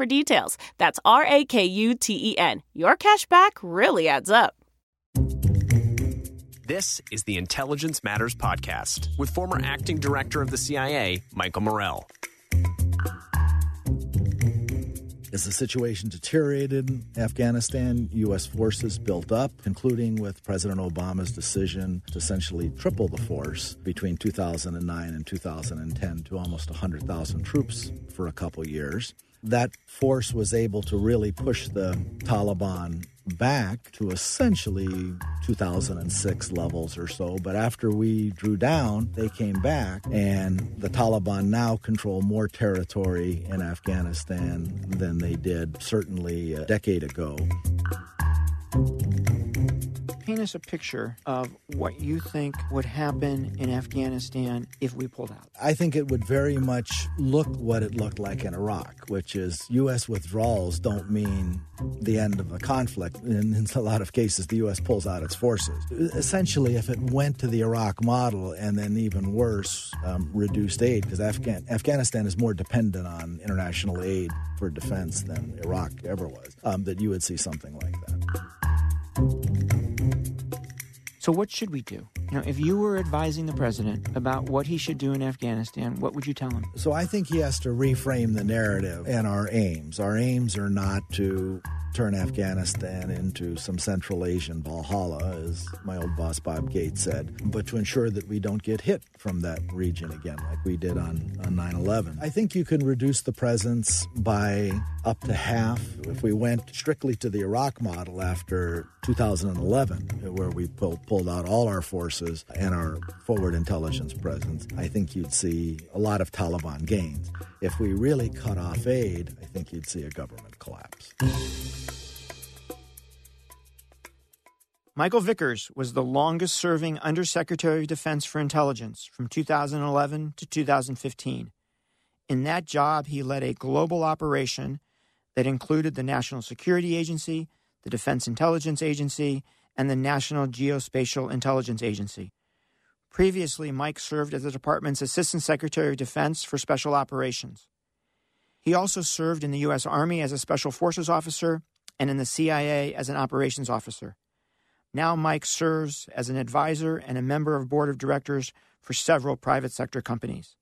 for details. That's R A K U T E N. Your cash back really adds up. This is the Intelligence Matters Podcast with former acting director of the CIA, Michael Morell. As the situation deteriorated in Afghanistan, U.S. forces built up, including with President Obama's decision to essentially triple the force between 2009 and 2010 to almost 100,000 troops for a couple years. That force was able to really push the Taliban back to essentially 2006 levels or so. But after we drew down, they came back, and the Taliban now control more territory in Afghanistan than they did certainly a decade ago. Paint us a picture of what you think would happen in Afghanistan if we pulled out. I think it would very much look what it looked like in Iraq, which is U.S. withdrawals don't mean the end of a conflict. In, in a lot of cases, the U.S. pulls out its forces. Essentially, if it went to the Iraq model and then even worse, um, reduced aid, because Afghan- Afghanistan is more dependent on international aid for defense than Iraq ever was, um, that you would see something like that. So, what should we do? Know, if you were advising the president about what he should do in Afghanistan, what would you tell him? So, I think he has to reframe the narrative and our aims. Our aims are not to turn Afghanistan into some Central Asian Valhalla, as my old boss Bob Gates said, but to ensure that we don't get hit from that region again, like we did on, on 9 11. I think you can reduce the presence by up to half. If we went strictly to the Iraq model after 2011, where we pulled out all our forces and our forward intelligence presence, I think you'd see a lot of Taliban gains. If we really cut off aid, I think you'd see a government collapse. Michael Vickers was the longest serving Undersecretary of Defense for Intelligence from 2011 to 2015. In that job, he led a global operation that included the National Security Agency, the Defense Intelligence Agency, and the National Geospatial Intelligence Agency. Previously, Mike served as the department's Assistant Secretary of Defense for Special Operations. He also served in the U.S. Army as a Special Forces officer and in the CIA as an operations officer. Now, Mike serves as an advisor and a member of board of directors for several private sector companies.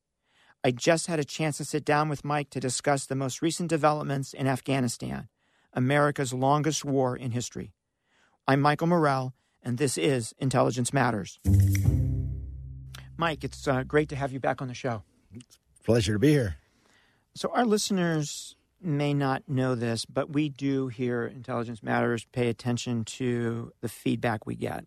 I just had a chance to sit down with Mike to discuss the most recent developments in Afghanistan, America's longest war in history. I'm Michael Morell, and this is Intelligence Matters. Mike, it's uh, great to have you back on the show. It's a pleasure to be here. So, our listeners may not know this, but we do here Intelligence Matters pay attention to the feedback we get.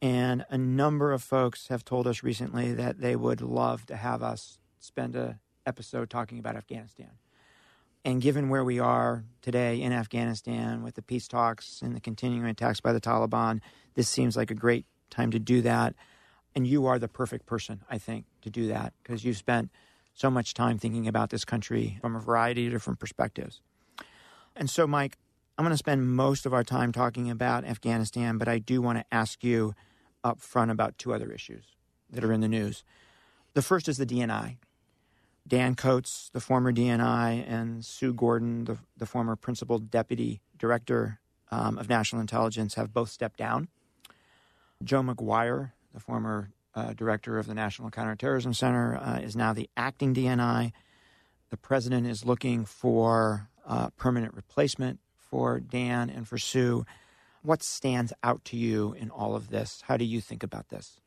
And a number of folks have told us recently that they would love to have us spend an episode talking about Afghanistan. And given where we are today in Afghanistan with the peace talks and the continuing attacks by the Taliban, this seems like a great time to do that. And you are the perfect person, I think, to do that because you've spent so much time thinking about this country from a variety of different perspectives. And so, Mike, I'm going to spend most of our time talking about Afghanistan, but I do want to ask you up front about two other issues that are in the news. The first is the DNI. Dan Coats, the former DNI, and Sue Gordon, the, the former principal deputy director um, of national intelligence, have both stepped down. Joe Maguire, the former uh, director of the National Counterterrorism Center, uh, is now the acting DNI. The president is looking for uh, permanent replacement for Dan and for Sue. What stands out to you in all of this? How do you think about this?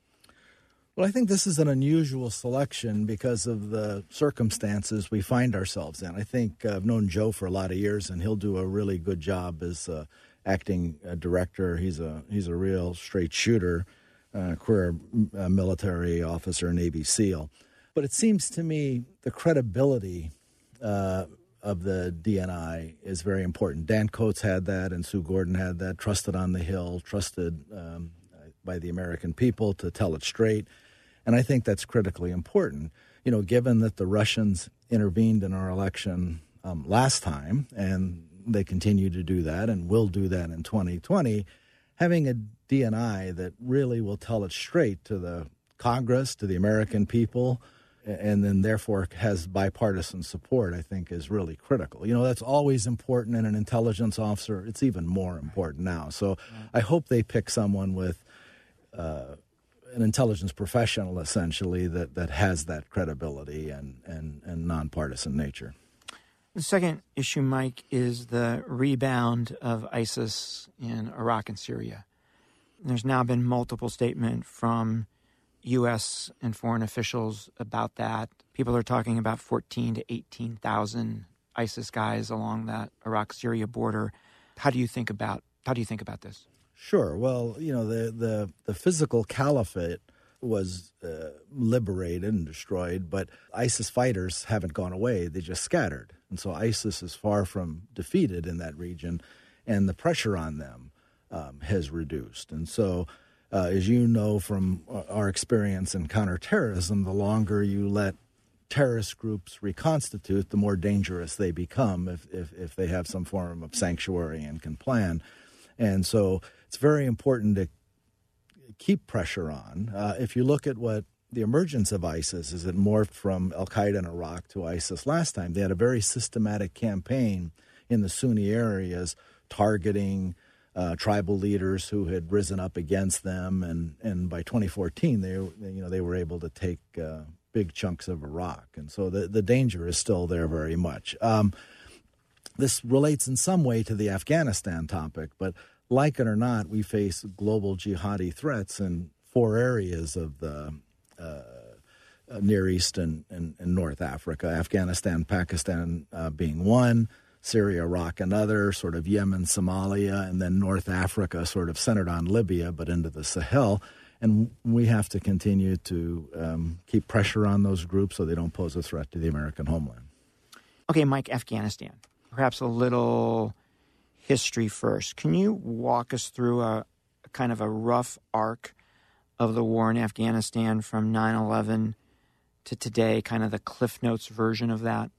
Well, I think this is an unusual selection because of the circumstances we find ourselves in. I think uh, I've known Joe for a lot of years, and he'll do a really good job as uh, acting uh, director. He's a he's a real straight shooter, uh, career uh, military officer, Navy SEAL. But it seems to me the credibility uh, of the DNI is very important. Dan Coats had that, and Sue Gordon had that. Trusted on the Hill, trusted um, by the American people to tell it straight, and I think that's critically important. You know, given that the Russians intervened in our election um, last time, and they continue to do that, and will do that in 2020, having a DNI that really will tell it straight to the Congress, to the American people and then therefore has bipartisan support, I think is really critical. You know, that's always important in an intelligence officer. It's even more important now. So I hope they pick someone with uh, an intelligence professional, essentially, that, that has that credibility and, and, and nonpartisan nature. The second issue, Mike, is the rebound of ISIS in Iraq and Syria. There's now been multiple statements from U.S. and foreign officials about that. People are talking about 14 to 18,000 ISIS guys along that Iraq-Syria border. How do you think about how do you think about this? Sure. Well, you know the the, the physical caliphate was uh, liberated and destroyed, but ISIS fighters haven't gone away. They just scattered, and so ISIS is far from defeated in that region, and the pressure on them um, has reduced, and so uh, as you know from our experience in counterterrorism, the longer you let terrorist groups reconstitute, the more dangerous they become if, if, if they have some form of sanctuary and can plan. And so it's very important to keep pressure on. Uh, if you look at what the emergence of ISIS is, it morphed from Al Qaeda in Iraq to ISIS last time. They had a very systematic campaign in the Sunni areas targeting uh, tribal leaders who had risen up against them, and, and by 2014 they you know they were able to take uh, big chunks of Iraq, and so the the danger is still there very much. Um, this relates in some way to the Afghanistan topic, but like it or not, we face global jihadi threats in four areas of the uh, Near East and, and, and, North Africa, Afghanistan, Pakistan uh, being one, Syria, Iraq, another, sort of Yemen, Somalia, and then North Africa, sort of centered on Libya, but into the Sahel. And we have to continue to um, keep pressure on those groups so they don't pose a threat to the American homeland. Okay, Mike, Afghanistan. Perhaps a little history first. Can you walk us through a, a kind of a rough arc of the war in Afghanistan from 9 11 to today, kind of the Cliff Notes version of that?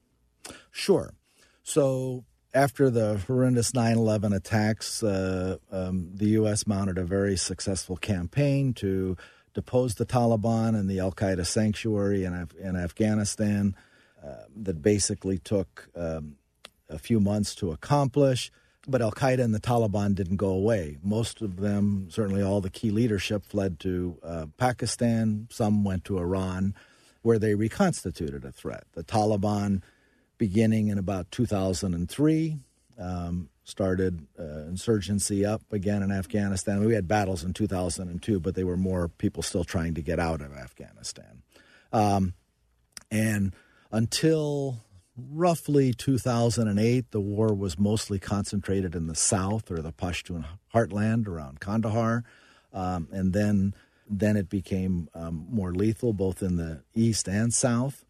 Sure. So after the horrendous 9 11 attacks, uh, um, the U.S. mounted a very successful campaign to depose the Taliban and the Al Qaeda sanctuary in, Af- in Afghanistan uh, that basically took um, a few months to accomplish. But Al Qaeda and the Taliban didn't go away. Most of them, certainly all the key leadership, fled to uh, Pakistan. Some went to Iran, where they reconstituted a threat. The Taliban beginning in about 2003. Um, started uh, insurgency up again in Afghanistan. We had battles in 2002, but they were more people still trying to get out of Afghanistan. Um, and until roughly 2008, the war was mostly concentrated in the south or the Pashtun heartland around Kandahar. Um, and then, then it became um, more lethal both in the east and south.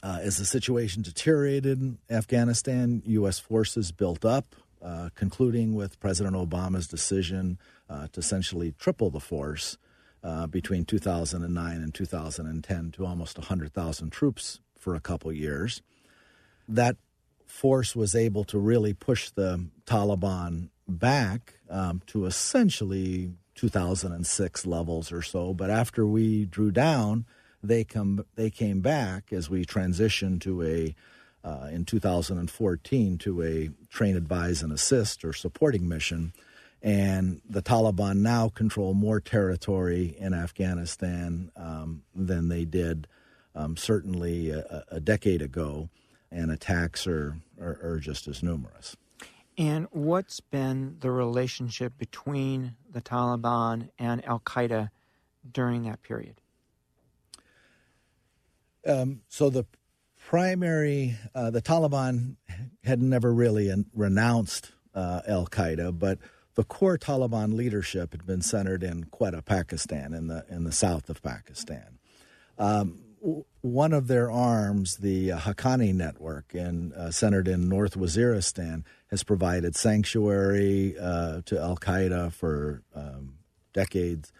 Uh, as the situation deteriorated in Afghanistan, U.S. forces built up, uh, concluding with President Obama's decision uh, to essentially triple the force uh, between 2009 and 2010 to almost 100,000 troops for a couple years. That force was able to really push the Taliban back um, to essentially 2006 levels or so. But after we drew down, they come they came back as we transitioned to a uh, in 2014 to a train, advise, and assist or supporting mission. And the Taliban now control more territory in Afghanistan um, than they did um, certainly a, a, decade ago, and attacks are, are, are just as numerous. And what's been the relationship between the Taliban and Al Qaeda during that period? Um, so the primary, uh, the Taliban had never really renounced uh, Al Qaeda, but the core Taliban leadership had been centered in Quetta, Pakistan, in the in the south of Pakistan. Um, one of their arms, the uh, Haqqani network, in, uh, centered in North Waziristan, has provided sanctuary uh, to Al Qaeda for um, decades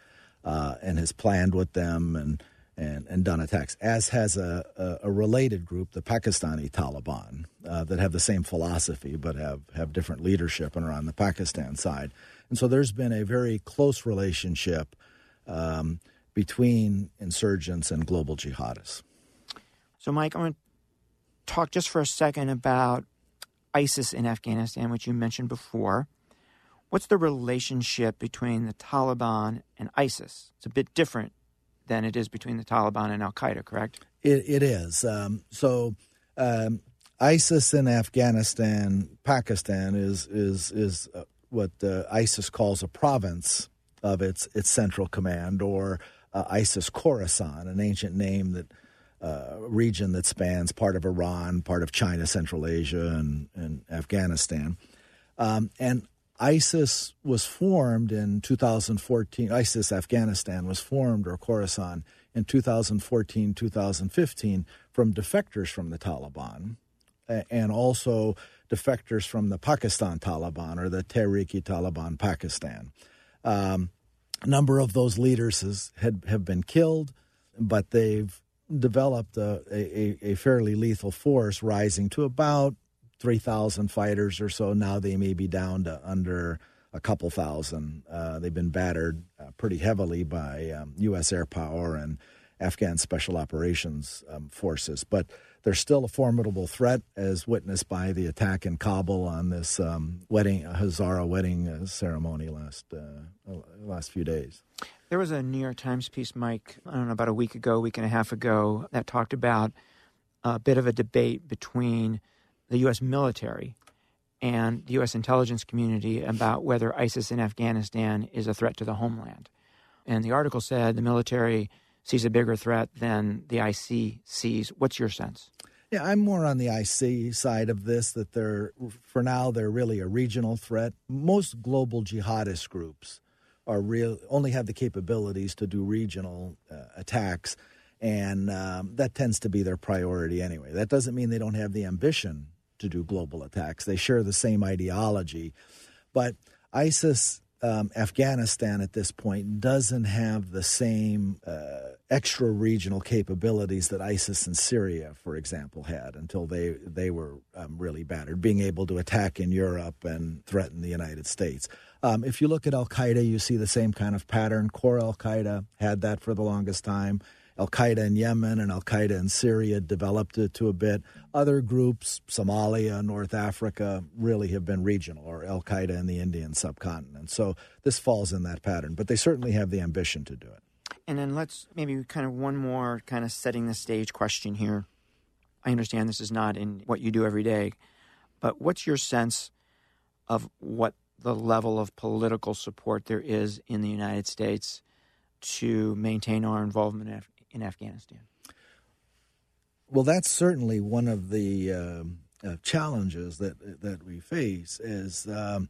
uh, and has planned with them and, and, and done attacks, as has a, a, a related group, the Pakistani Taliban, uh, that have the same philosophy but have, have different leadership and are on the Pakistan side. And so there's been a very close relationship. Um, between insurgents and global jihadists. So, Mike, I want to talk just for a second about ISIS in Afghanistan, which you mentioned before. What's the relationship between the Taliban and ISIS? It's a bit different than it is between the Taliban and Al Qaeda, correct? It, it is. Um, so, um, ISIS in Afghanistan, Pakistan is is is uh, what uh, ISIS calls a province of its its central command, or uh, ISIS Khorasan, an ancient name that uh, region that spans part of Iran, part of China, Central Asia, and, and Afghanistan. Um, and ISIS was formed in 2014. ISIS Afghanistan was formed, or Khorasan, in 2014, 2015 from defectors from the Taliban and also defectors from the Pakistan Taliban or the Tehrik-i-Taliban Pakistan. Um, number of those leaders has, had, have been killed, but they've developed a, a, a fairly lethal force, rising to about 3,000 fighters or so. Now they may be down to under a couple thousand. Uh, they've been battered uh, pretty heavily by um, U.S. air power and Afghan special operations um, forces. But they're still a formidable threat, as witnessed by the attack in Kabul on this um, wedding, Hazara wedding uh, ceremony last uh, last few days. There was a New York Times piece, Mike, I don't know, about a week ago, week and a half ago, that talked about a bit of a debate between the U.S. military and the U.S. intelligence community about whether ISIS in Afghanistan is a threat to the homeland. And the article said the military sees a bigger threat than the IC sees. What's your sense? Yeah, I'm more on the IC side of this, that they're, for now, they're really a regional threat. Most global jihadist groups are real, only have the capabilities to do regional uh, attacks, and um, that tends to be their priority anyway. That doesn't mean they don't have the ambition to do global attacks. They share the same ideology, but ISIS um, Afghanistan at this point doesn't have the same uh, extra regional capabilities that ISIS in Syria, for example, had until they they were um, really battered, being able to attack in Europe and threaten the United States. Um, if you look at Al Qaeda, you see the same kind of pattern. Core Al Qaeda had that for the longest time. Al Qaeda in Yemen and Al Qaeda in Syria developed it to a bit. Other groups, Somalia, North Africa, really have been regional, or Al Qaeda in the Indian subcontinent. So this falls in that pattern, but they certainly have the ambition to do it. And then let's maybe kind of one more kind of setting the stage question here. I understand this is not in what you do every day, but what's your sense of what the level of political support there is in the United States to maintain our involvement in Afghanistan? Well, that's certainly one of the um, uh, challenges that that we face. Is um,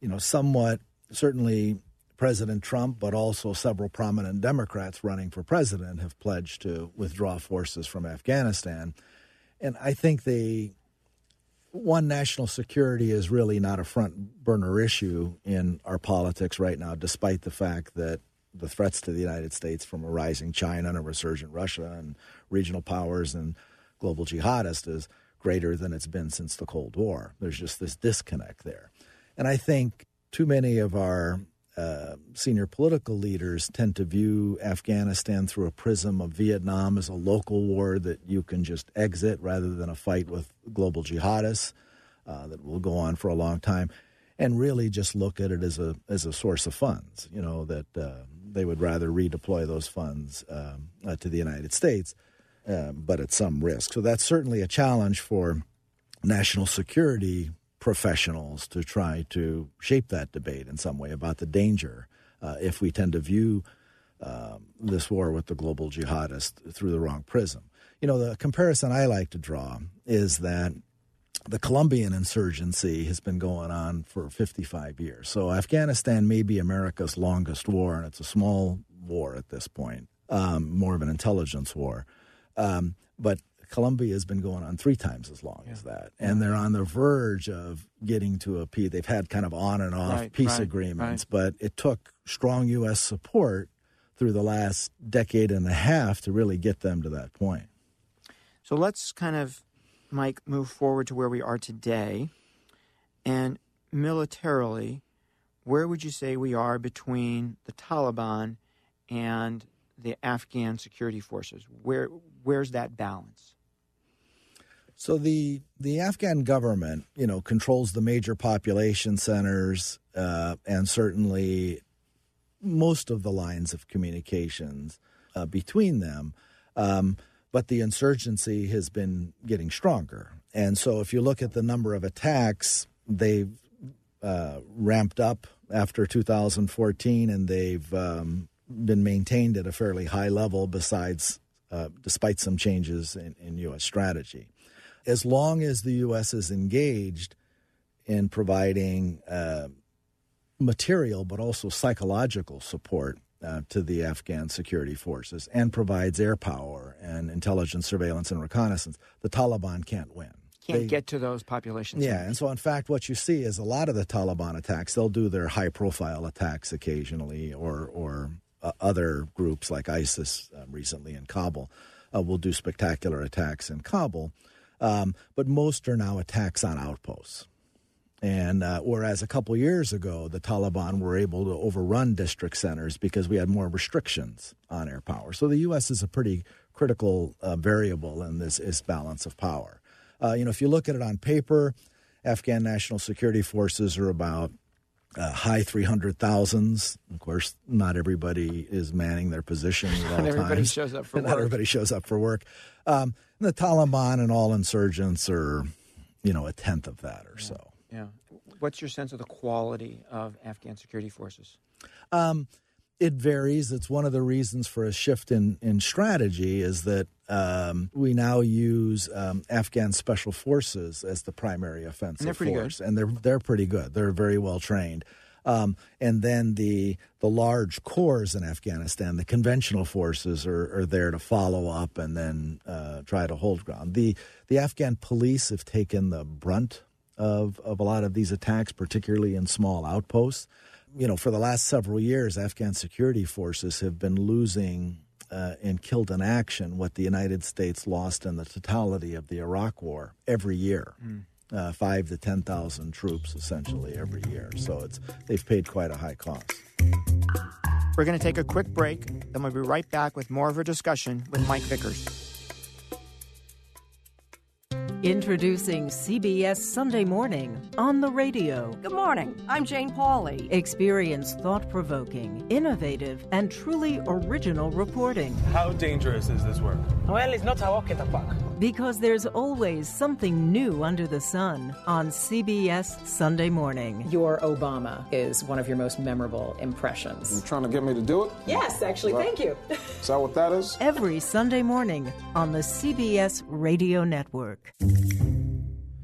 you know somewhat certainly President Trump, but also several prominent Democrats running for president have pledged to withdraw forces from Afghanistan, and I think they one national security is really not a front burner issue in our politics right now, despite the fact that the threats to the United States from a rising China and a resurgent Russia and regional powers and global jihadists is greater than it's been since the Cold War. There's just this disconnect there. And I think too many of our uh, senior political leaders tend to view Afghanistan through a prism of Vietnam as a local war that you can just exit rather than a fight with global jihadists uh, that will go on for a long time, and really just look at it as a as a source of funds. You know that uh, they would rather redeploy those funds um, uh, to the United States, um, but at some risk. So that's certainly a challenge for national security professionals to try to shape that debate in some way about the danger uh, if we tend to view um, this war with the global jihadists through the wrong prism. You know, the comparison I like to draw is that the Colombian insurgency has been going on for 55 years. So Afghanistan may be America's longest war, and it's a small war at this point, um, more of an intelligence war. Um, but Colombia has been going on three times as long yeah. as that, and they're on the verge of getting to a peace. They've had kind of on and off right, peace right, agreements, right. but it took strong U.S. support through the last decade and a half to really get them to that point. So let's kind of, Mike, move forward to where we are today, and militarily, where would you say we are between the Taliban and the Afghan security forces? Where where's that balance? So the the Afghan government, you know, controls the major population centers uh, and certainly most of the lines of communications uh, between them. Um, but the insurgency has been getting stronger, and so if you look at the number of attacks, they've uh, ramped up after 2014, and they've um, been maintained at a fairly high level. Besides, uh, despite some changes in, in U.S. strategy as long as the U.S. is engaged in providing uh, material but also psychological support uh, to the Afghan security forces and provides air power and intelligence, surveillance, and reconnaissance, the Taliban can't win. Can't they, get to those populations. Yeah, and so in fact, what you see is a lot of the Taliban attacks. They'll do their high-profile attacks occasionally, or or uh, other groups like ISIS um, recently in Kabul uh, will do spectacular attacks in Kabul. Um, but most are now attacks on outposts. And uh, whereas a couple years ago, the Taliban were able to overrun district centers because we had more restrictions on air power. So the U.S. is a pretty critical uh, variable in this, this balance of power. Uh, you know, if you look at it on paper, Afghan national security forces are about uh, high 300,000s. Of course, not everybody is manning their position at all not everybody times. shows up for not work. everybody shows up for work. Um, the Taliban and all insurgents are, you know, a tenth of that or so. Yeah. What's your sense of the quality of Afghan security forces? Um, it varies. It's one of the reasons for a shift in, in strategy is that um, we now use um, Afghan special forces as the primary offensive and force, good. and they're they're pretty good. They're very well trained. Um, and then the the large corps in Afghanistan, the conventional forces are, are there to follow up and then uh, try to hold ground. The the Afghan police have taken the brunt of of a lot of these attacks, particularly in small outposts. You know, for the last several years, Afghan security forces have been losing uh, and killed in action what the United States lost in the totality of the Iraq War every year. Mm. Uh, five to ten thousand troops essentially every year. So it's they've paid quite a high cost. We're going to take a quick break, then we'll be right back with more of our discussion with Mike Vickers. Introducing CBS Sunday Morning on the radio. Good morning. I'm Jane Pauley. Experience thought provoking, innovative, and truly original reporting. How dangerous is this work? Well, it's not a walk in the park. Because there's always something new under the sun on CBS Sunday Morning. Your Obama is one of your most memorable impressions. You trying to get me to do it? Yes, actually, that, thank you. Is that what that is? Every Sunday morning on the CBS Radio Network.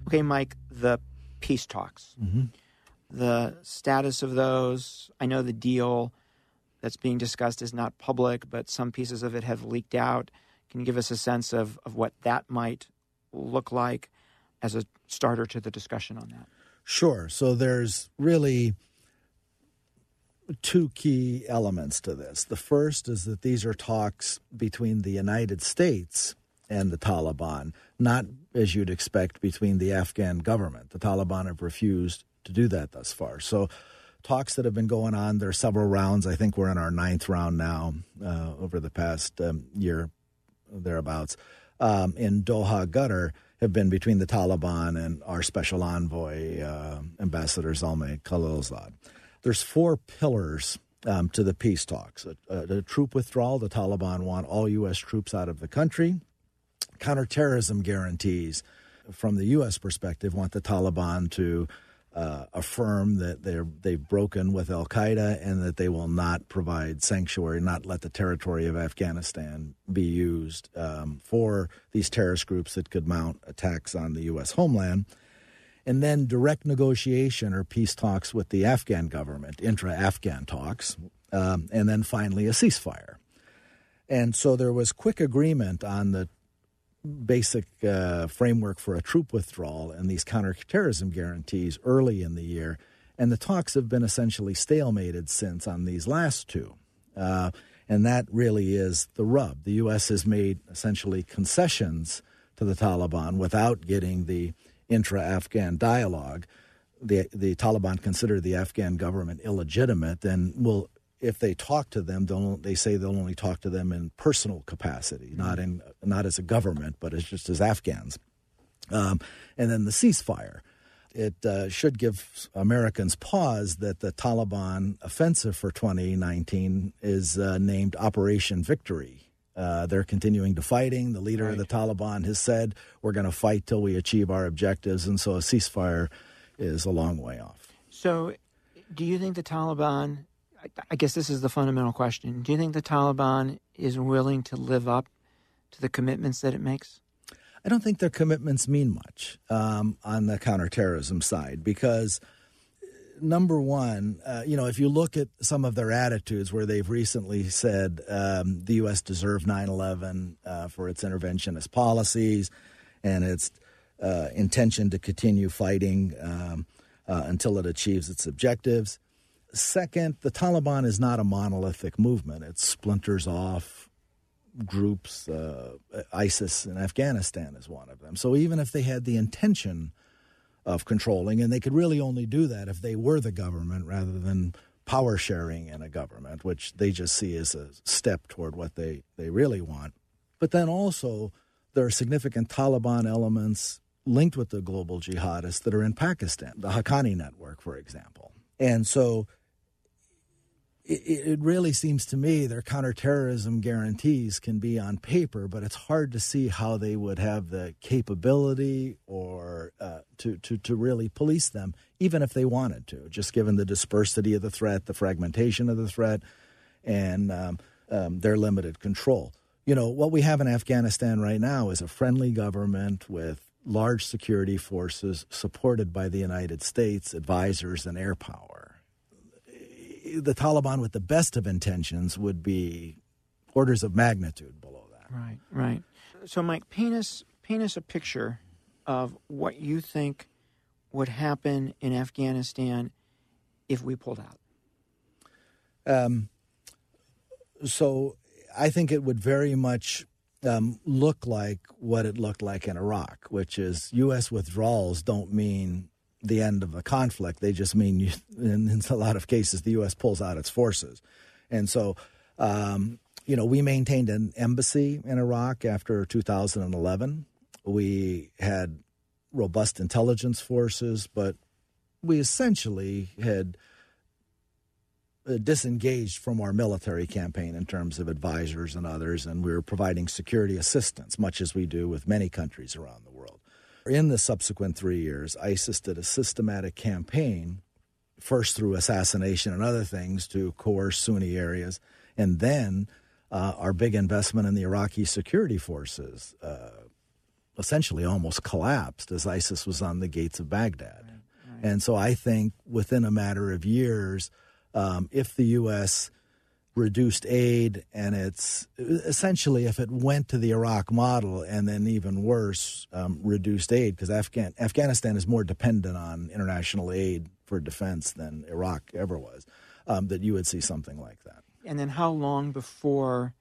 Okay, Mike, the peace talks. Mm-hmm. The status of those, I know the deal that's being discussed is not public, but some pieces of it have leaked out. Can you give us a sense of, of what that might look like as a starter to the discussion on that? Sure. So there's really two key elements to this. The first is that these are talks between the United States and the Taliban, not as you'd expect between the Afghan government. The Taliban have refused to do that thus far. So talks that have been going on. There are several rounds. I think we're in our ninth round now uh, over the past um, year, thereabouts, um, in Doha, Qatar, have been between the Taliban and our special envoy, uh, Ambassador Zalmay Khalilzad. There's four pillars um, to the peace talks. A, a, a, troop withdrawal, the Taliban want all U.S. troops out of the country. Counterterrorism guarantees, from the U.S. perspective, want the Taliban to uh, affirm that they're they've broken with Al Qaeda and that they will not provide sanctuary, not let the territory of Afghanistan be used um, for these terrorist groups that could mount attacks on the U.S. homeland. And then direct negotiation or peace talks with the Afghan government, intra Afghan talks, um, and then finally a ceasefire. And so there was quick agreement on the basic uh, framework for a troop withdrawal and these counterterrorism guarantees early in the year. And the talks have been essentially stalemated since on these last two. Uh, and that really is the rub. The U.S. has made essentially concessions to the Taliban without getting the intra Afghan dialogue. The, the Taliban consider the Afghan government illegitimate and will if they talk to them, they'll, they say they'll only talk to them in personal capacity, not in not as a government, but as just as Afghans. Um, and then the ceasefire. It uh, should give Americans pause that the Taliban offensive for 2019 is uh, named Operation Victory. Uh, they're continuing to fighting. The leader right. of the Taliban has said, "We're going to fight till we achieve our objectives," and so a ceasefire is a long way off. So, do you think the Taliban I guess this is the fundamental question. Do you think the Taliban is willing to live up to the commitments that it makes? I don't think their commitments mean much um, on the counterterrorism side because, number one, uh, you know, if you look at some of their attitudes where they've recently said um, the U.S. deserved 9 11 uh, for its interventionist policies and its uh, intention to continue fighting um, uh, until it achieves its objectives. Second, the Taliban is not a monolithic movement. It splinters off groups. Uh, ISIS in Afghanistan is one of them. So even if they had the intention of controlling, and they could really only do that if they were the government rather than power sharing in a government, which they just see as a step toward what they, they really want. But then also, there are significant Taliban elements linked with the global jihadists that are in Pakistan, the Haqqani network, for example. And so it, really seems to me their counterterrorism guarantees can be on paper, but it's hard to see how they would have the capability or uh, to, to, to really police them, even if they wanted to, just given the dispersity of the threat, the fragmentation of the threat, and um, um, their limited control. You know, what we have in Afghanistan right now is a friendly government with large security forces supported by the United States, advisors, and air power the Taliban, with the best of intentions, would be orders of magnitude below that. Right, right. So, Mike, paint us paint us a picture of what you think would happen in Afghanistan if we pulled out. Um, so, I think it would very much um, look like what it looked like in Iraq, which is U.S. withdrawals don't mean the end of a conflict. They just mean, you, in, in, a lot of cases, the U.S. pulls out its forces. And so, um, you know, we maintained an embassy in Iraq after 2011. We had robust intelligence forces, but we essentially had uh, disengaged from our military campaign in terms of advisors and others, and we were providing security assistance, much as we do with many countries around the world. In the subsequent three years, ISIS did a systematic campaign, first through assassination and other things, to coerce Sunni areas, and then uh, our big investment in the Iraqi security forces uh, essentially almost collapsed as ISIS was on the gates of Baghdad. Right, right. And so I think within a matter of years, um, if the U.S reduced aid, and it's essentially if it went to the Iraq model, and then even worse, um, reduced aid, because Afghan- Afghanistan is more dependent on international aid for defense than Iraq ever was, um, that you would see something like that. And then how long before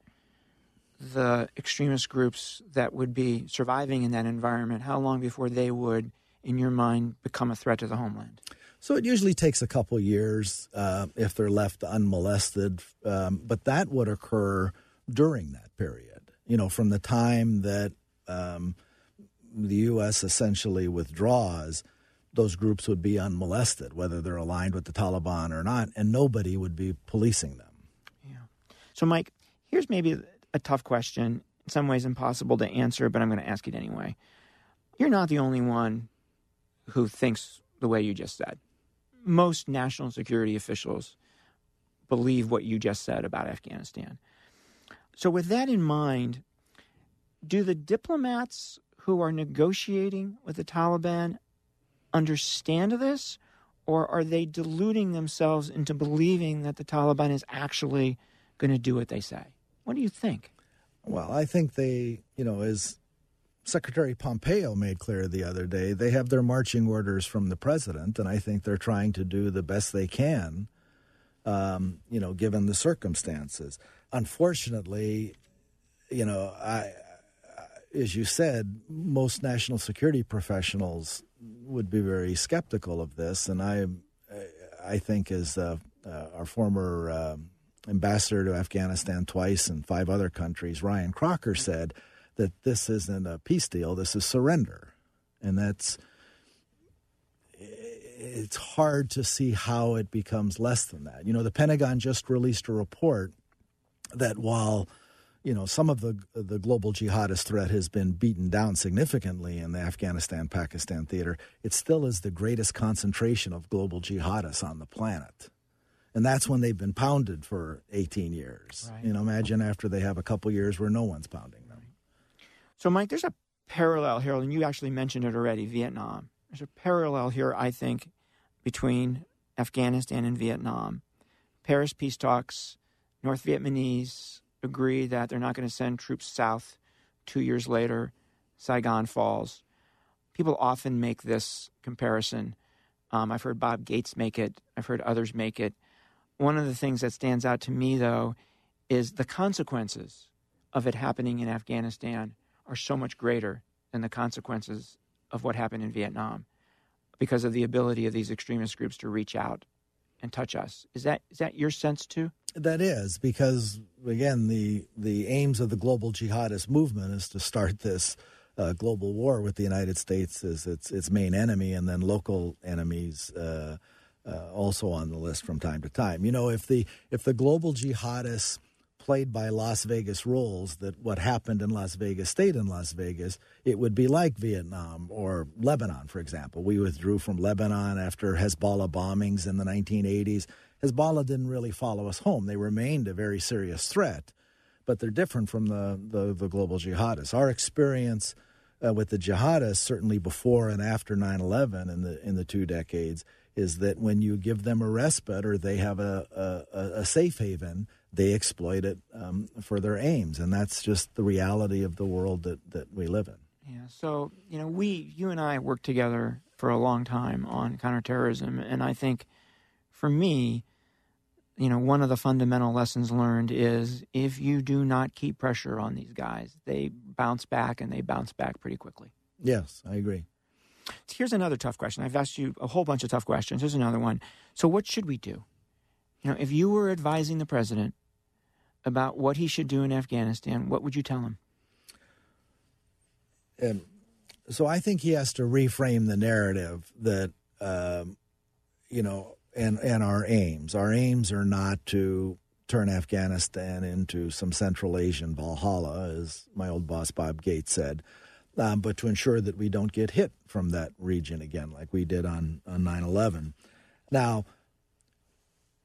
the extremist groups that would be surviving in that environment, how long before they would, in your mind, become a threat to the homeland? So it usually takes a couple years uh, if they're left unmolested, um, but that would occur during that period. You know, from the time that um, the U.S. essentially withdraws, those groups would be unmolested, whether they're aligned with the Taliban or not, and nobody would be policing them. Yeah. So, Mike, here's maybe a tough question, in some ways impossible to answer, but I'm going to ask it anyway. You're not the only one who thinks the way you just said. Most national security officials believe what you just said about Afghanistan. So, with that in mind, do the diplomats who are negotiating with the Taliban understand this, or are they deluding themselves into believing that the Taliban is actually going to do what they say? What do you think? Well, I think they, you know, as Secretary Pompeo made clear the other day, they have their marching orders from the president, and I think they're trying to do the best they can, um, you know, given the circumstances. Unfortunately, you know, I, as you said, most national security professionals would be very skeptical of this, and I, I think, as uh, uh, our former uh, ambassador to Afghanistan twice and five other countries, Ryan Crocker said that this isn't a peace deal; this is surrender, and that's. It's hard to see how it becomes less than that. You know, the Pentagon just released a report that while you know, some of the the global jihadist threat has been beaten down significantly in the Afghanistan Pakistan theater. It still is the greatest concentration of global jihadists on the planet. And that's when they've been pounded for 18 years. Right. You know, imagine after they have a couple years where no one's pounding. So, Mike, there's a parallel here, and you actually mentioned it already Vietnam. There's a parallel here, I think, between Afghanistan and Vietnam. Paris peace talks, North Vietnamese agree that they're not going to send troops south. Two years later, Saigon falls. People often make this comparison. Um, I've heard Bob Gates make it, I've heard others make it. One of the things that stands out to me, though, is the consequences of it happening in Afghanistan are so much greater than the consequences of what happened in Vietnam because of the ability of these extremist groups to reach out and touch us. Is that is that your sense too? That is because again the the aims of the global jihadist movement is to start this uh, global war with the United States as its its main enemy, and then local enemies uh, uh, also on the list from time to time. You know, if the if the global jihadists played by Las Vegas rules that what happened in Las Vegas stayed in Las Vegas, it would be like Vietnam or Lebanon, for example. We withdrew from Lebanon after Hezbollah bombings in the 1980s. Hezbollah didn't really follow us home. They remained a very serious threat, but they're different from the, the, the global jihadists. Our experience uh, with the jihadists, certainly before and after 9 11 in the, in the two decades, is that when you give them a respite or they have a, a, a safe haven, they exploit it um, for their aims. And that's just the reality of the world that, that we live in. Yeah. So, you know, we, you and I worked together for a long time on counterterrorism. And I think for me, you know, one of the fundamental lessons learned is if you do not keep pressure on these guys, they bounce back and they bounce back pretty quickly. Yes, I agree. Here's another tough question. I've asked you a whole bunch of tough questions. Here's another one. So, what should we do? You know, if you were advising the president about what he should do in Afghanistan, what would you tell him? Um, so, I think he has to reframe the narrative that, um, you know, and, and our aims. Our aims are not to turn Afghanistan into some Central Asian Valhalla, as my old boss Bob Gates said um, but to ensure that we don't get hit from that region again, like we did on, on 9-11. Now,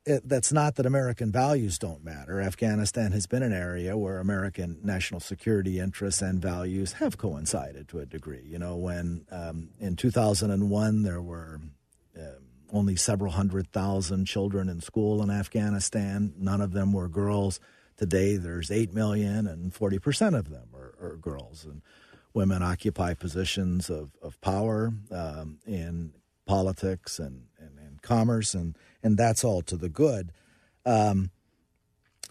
it, that's not that American values don't matter. Afghanistan has been an area where American national security interests and values have coincided to a degree. You know, when um, in 2001 there were uh, only several hundred thousand children in school in Afghanistan, none of them were girls. Today there's 8 million, and 40% of them are, are girls. And women occupy positions of, of power um, in politics and, and, and, commerce, and, and that's all to the good. Um,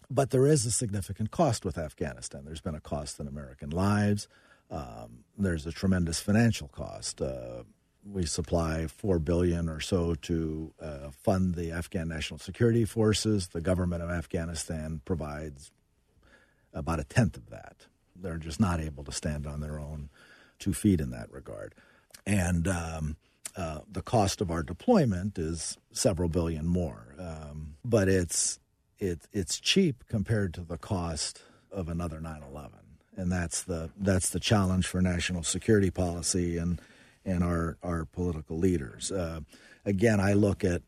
but there is a significant cost with Afghanistan. There's been a cost in American lives. Um, there's a tremendous financial cost. Uh, we supply four billion or so to uh, fund the Afghan National Security Forces. The government of Afghanistan provides about a tenth of that. They're just not able to stand on their own two feet in that regard. And um, uh, the cost of our deployment is several billion more, um, but it's it, it's cheap compared to the cost of another 9/11, and that's the that's the challenge for national security policy and and our our political leaders. Uh, again, I look at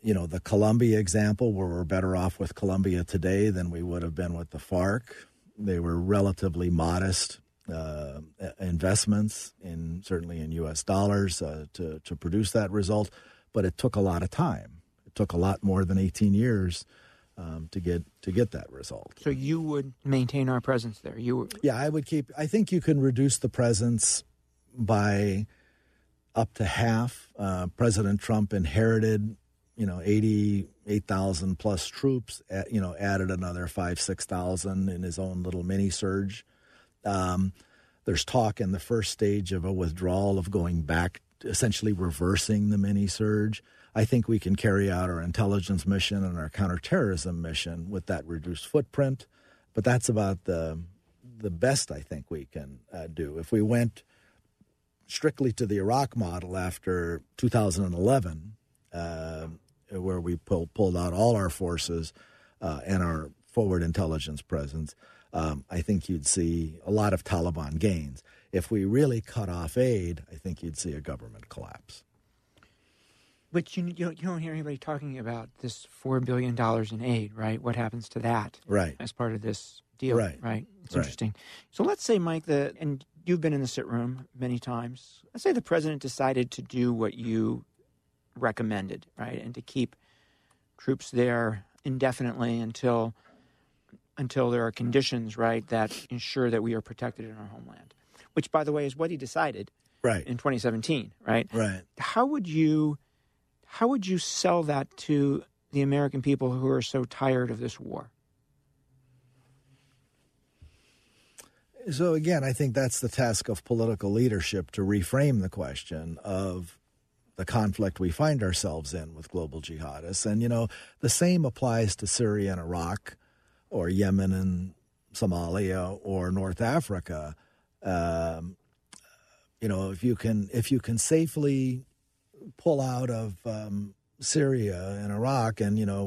you know the Colombia example where we're better off with Colombia today than we would have been with the FARC. They were relatively modest uh, investments in certainly in U.S. dollars uh, to to produce that result, but it took a lot of time. It took a lot more than 18 years um, to get to get that result. So you would maintain our presence there. You would... yeah, I would keep. I think you can reduce the presence by up to half. Uh, President Trump inherited, you know, eighty eight thousand plus troops. At, you know, added another five six thousand in his own little mini surge. Um, there's talk in the first stage of a withdrawal of going back, essentially reversing the mini surge. I think we can carry out our intelligence mission and our counterterrorism mission with that reduced footprint. But that's about the the best I think we can uh, do. If we went strictly to the Iraq model after 2011, uh, where we pull, pulled out all our forces uh, and our forward intelligence presence, um, I think you'd see a lot of Taliban gains. If we really cut off aid, I think you'd see a government collapse. But you, you, don't, you don't hear anybody talking about this $4 billion in aid, right? What happens to that? Right. As part of this deal, right? right? It's right. interesting. So let's say, Mike, that, and you've been in the sit room many times. Let's say the president decided to do what you recommended, right? And to keep troops there indefinitely until until there are conditions, right, that ensure that we are protected in our homeland. Which, by the way, is what he decided, right, in 2017, right? Right. How would you how would you sell that to the American people who are so tired of this war? So again, I think that's the task of political leadership to reframe the question of the conflict we find ourselves in with global jihadists. And you know, the same applies to Syria and Iraq or Yemen and Somalia or North Africa. Um, you know, if you can if you can safely pull out of um, Syria and Iraq, and you know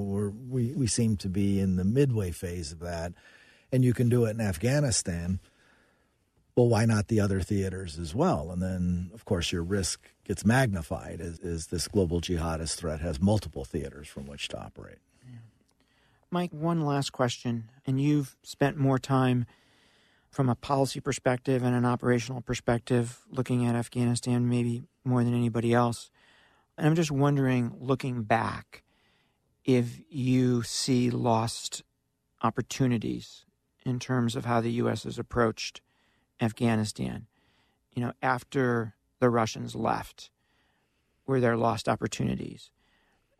we we seem to be in the midway phase of that, and you can do it in Afghanistan. Well, why not the other theaters as well? And then, of course, your risk gets magnified as, as this global jihadist threat has multiple theaters from which to operate. Mike, one last question, and you've spent more time from a policy perspective and an operational perspective looking at Afghanistan, maybe more than anybody else. And I'm just wondering, looking back, if you see lost opportunities in terms of how the U.S. has approached Afghanistan. You know, after the Russians left, were there lost opportunities?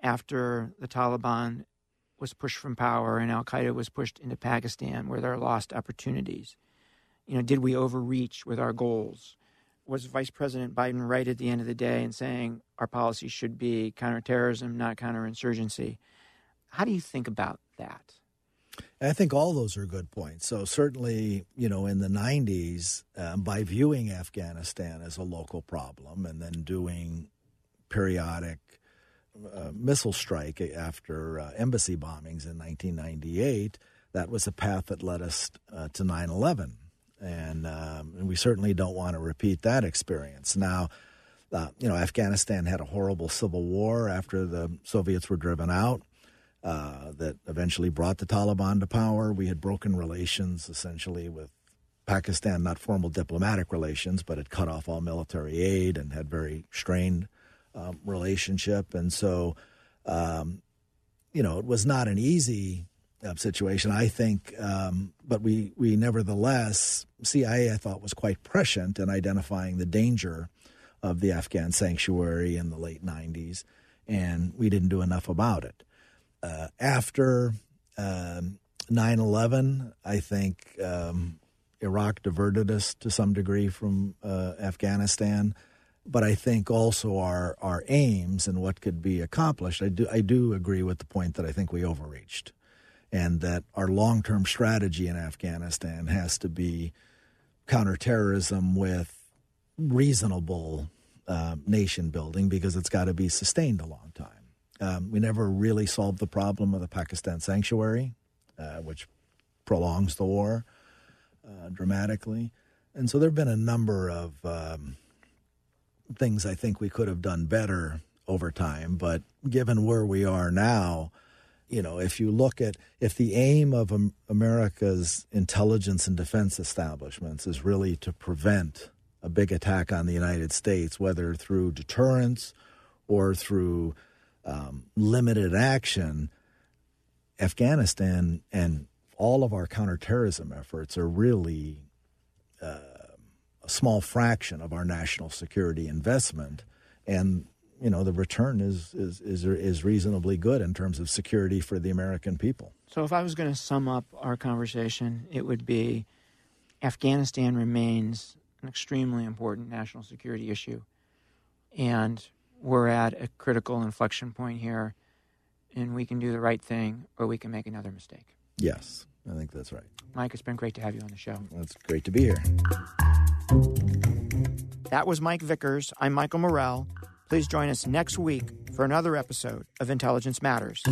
After the Taliban was pushed from power and Al Qaeda was pushed into Pakistan, where there are lost opportunities? You know, did we overreach with our goals? Was Vice President Biden right at the end of the day in saying our policy should be counterterrorism, not counterinsurgency? How do you think about that? I think all those are good points. So certainly, you know, in the '90s, um, by viewing Afghanistan as a local problem and then doing periodic uh, missile strike after uh, embassy bombings in 1998, that was a path that led us uh, to 9/11, and, um, and we certainly don't want to repeat that experience. Now, uh, you know, Afghanistan had a horrible civil war after the Soviets were driven out. Uh, that eventually brought the Taliban to power. We had broken relations essentially with Pakistan, not formal diplomatic relations, but had cut off all military aid and had very strained um, relationship. And so, um, you know, it was not an easy uh, situation, I think. Um, but we, we nevertheless, CIA, I thought, was quite prescient in identifying the danger of the Afghan sanctuary in the late 90s, and we didn't do enough about it uh, after um, 9 11, I think um, Iraq diverted us to some degree from uh, Afghanistan. But I think also our our aims and what could be accomplished. I do I do agree with the point that I think we overreached, and that our long term strategy in Afghanistan has to be counterterrorism with reasonable uh, nation building because it's got to be sustained a long time. Um, we never really solved the problem of the Pakistan sanctuary, uh, which prolongs the war uh, dramatically. And so there have been a number of um, things I think we could have done better over time. But given where we are now, you know, if you look at if the aim of America's intelligence and defense establishments is really to prevent a big attack on the United States, whether through deterrence or through um, limited action, Afghanistan and all of our counterterrorism efforts are really uh, a small fraction of our national security investment, and you know the return is is is is reasonably good in terms of security for the American people. So, if I was going to sum up our conversation, it would be Afghanistan remains an extremely important national security issue, and we're at a critical inflection point here, and we can do the right thing or we can make another mistake. Yes, I think that's right. Mike, it's been great to have you on the show. It's great to be here. That was Mike Vickers. I'm Michael Morell. Please join us next week for another episode of Intelligence Matters.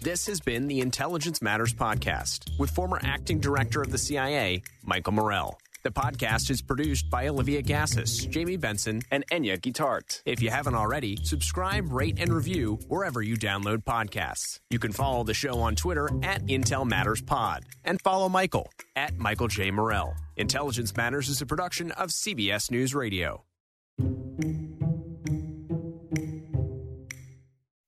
This has been the Intelligence Matters Podcast with former acting director of the CIA, Michael Morell. The podcast is produced by Olivia Gazis, Jamie Benson, and Enya Guitart. If you haven't already, subscribe, rate, and review wherever you download podcasts. You can follow the show on Twitter at Intel Matters Pod and follow Michael at Michael J. Morell. Intelligence Matters is a production of CBS News Radio.